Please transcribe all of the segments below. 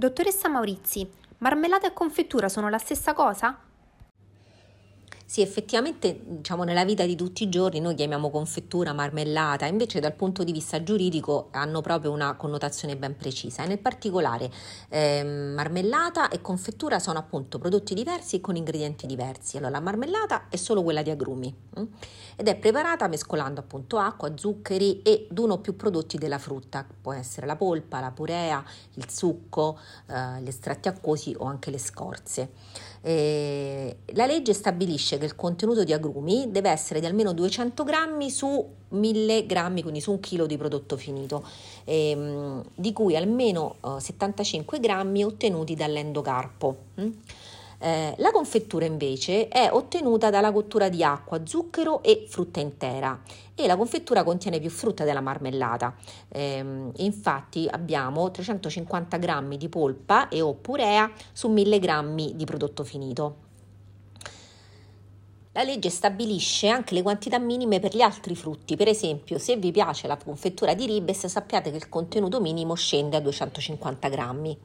Dottoressa Maurizi, marmellata e confettura sono la stessa cosa? Sì, effettivamente, diciamo, nella vita di tutti i giorni noi chiamiamo confettura, marmellata, invece dal punto di vista giuridico hanno proprio una connotazione ben precisa e nel particolare eh, marmellata e confettura sono appunto prodotti diversi e con ingredienti diversi. Allora, la marmellata è solo quella di agrumi hm? ed è preparata mescolando appunto acqua, zuccheri ed uno o più prodotti della frutta, può essere la polpa, la purea, il succo, eh, gli estratti acquosi o anche le scorze. Eh, la legge stabilisce che il contenuto di agrumi deve essere di almeno 200 grammi su 1000 grammi, quindi su un chilo di prodotto finito, ehm, di cui almeno eh, 75 grammi ottenuti dall'endocarpo. Hm? Eh, la confettura invece è ottenuta dalla cottura di acqua, zucchero e frutta intera e la confettura contiene più frutta della marmellata. Eh, infatti abbiamo 350 g di polpa e o purea su 1000 g di prodotto finito. La legge stabilisce anche le quantità minime per gli altri frutti, per esempio se vi piace la confettura di ribes sappiate che il contenuto minimo scende a 250 grammi.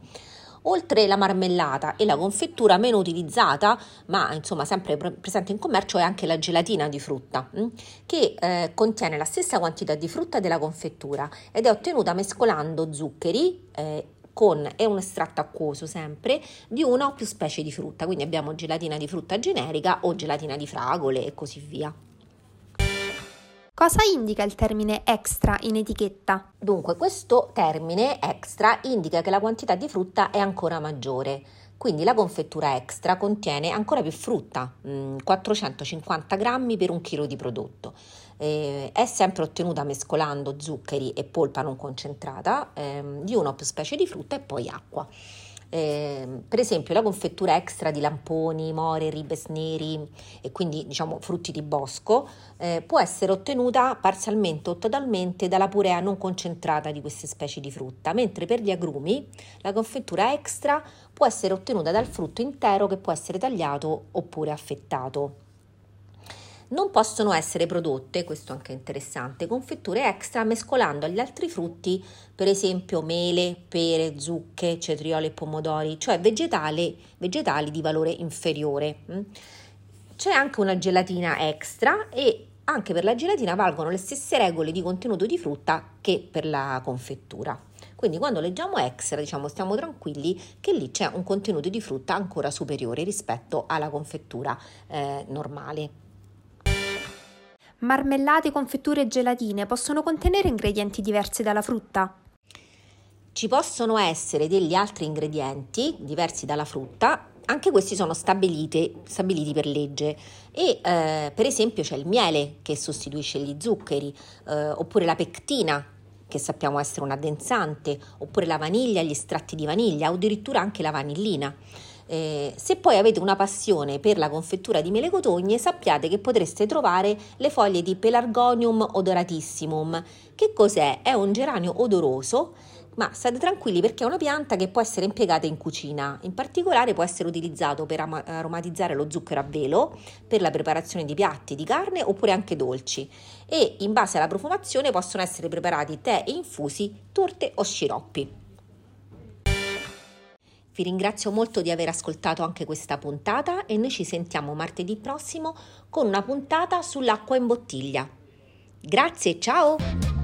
Oltre la marmellata e la confettura meno utilizzata, ma insomma sempre presente in commercio, è anche la gelatina di frutta, mm, che eh, contiene la stessa quantità di frutta della confettura ed è ottenuta mescolando zuccheri eh, con e un estratto acquoso sempre di una o più specie di frutta. Quindi abbiamo gelatina di frutta generica o gelatina di fragole e così via. Cosa indica il termine extra in etichetta? Dunque, questo termine extra indica che la quantità di frutta è ancora maggiore. Quindi la confettura extra contiene ancora più frutta, 450 mm, grammi per un chilo di prodotto. Eh, è sempre ottenuta mescolando zuccheri e polpa non concentrata ehm, di una o più specie di frutta e poi acqua. Eh, per esempio la confettura extra di lamponi, more, ribes neri e quindi diciamo frutti di bosco eh, può essere ottenuta parzialmente o totalmente dalla purea non concentrata di queste specie di frutta, mentre per gli agrumi la confettura extra può essere ottenuta dal frutto intero che può essere tagliato oppure affettato. Non possono essere prodotte, questo anche è interessante, confetture extra mescolando agli altri frutti, per esempio mele, pere, zucche, cetrioli e pomodori, cioè vegetali, vegetali di valore inferiore. Mm? C'è anche una gelatina extra e anche per la gelatina valgono le stesse regole di contenuto di frutta che per la confettura. Quindi quando leggiamo extra, diciamo stiamo tranquilli che lì c'è un contenuto di frutta ancora superiore rispetto alla confettura eh, normale. Marmellate, confetture e gelatine possono contenere ingredienti diversi dalla frutta? Ci possono essere degli altri ingredienti diversi dalla frutta, anche questi sono stabiliti, per legge e eh, per esempio c'è il miele che sostituisce gli zuccheri eh, oppure la pectina che sappiamo essere un addensante oppure la vaniglia, gli estratti di vaniglia o addirittura anche la vanillina. Eh, se poi avete una passione per la confettura di mele cotogne, sappiate che potreste trovare le foglie di Pelargonium odoratissimum. Che cos'è? È un geranio odoroso, ma state tranquilli perché è una pianta che può essere impiegata in cucina. In particolare può essere utilizzato per aromatizzare lo zucchero a velo, per la preparazione di piatti di carne oppure anche dolci. E in base alla profumazione possono essere preparati tè e infusi, torte o sciroppi. Vi ringrazio molto di aver ascoltato anche questa puntata e noi ci sentiamo martedì prossimo con una puntata sull'acqua in bottiglia. Grazie, ciao!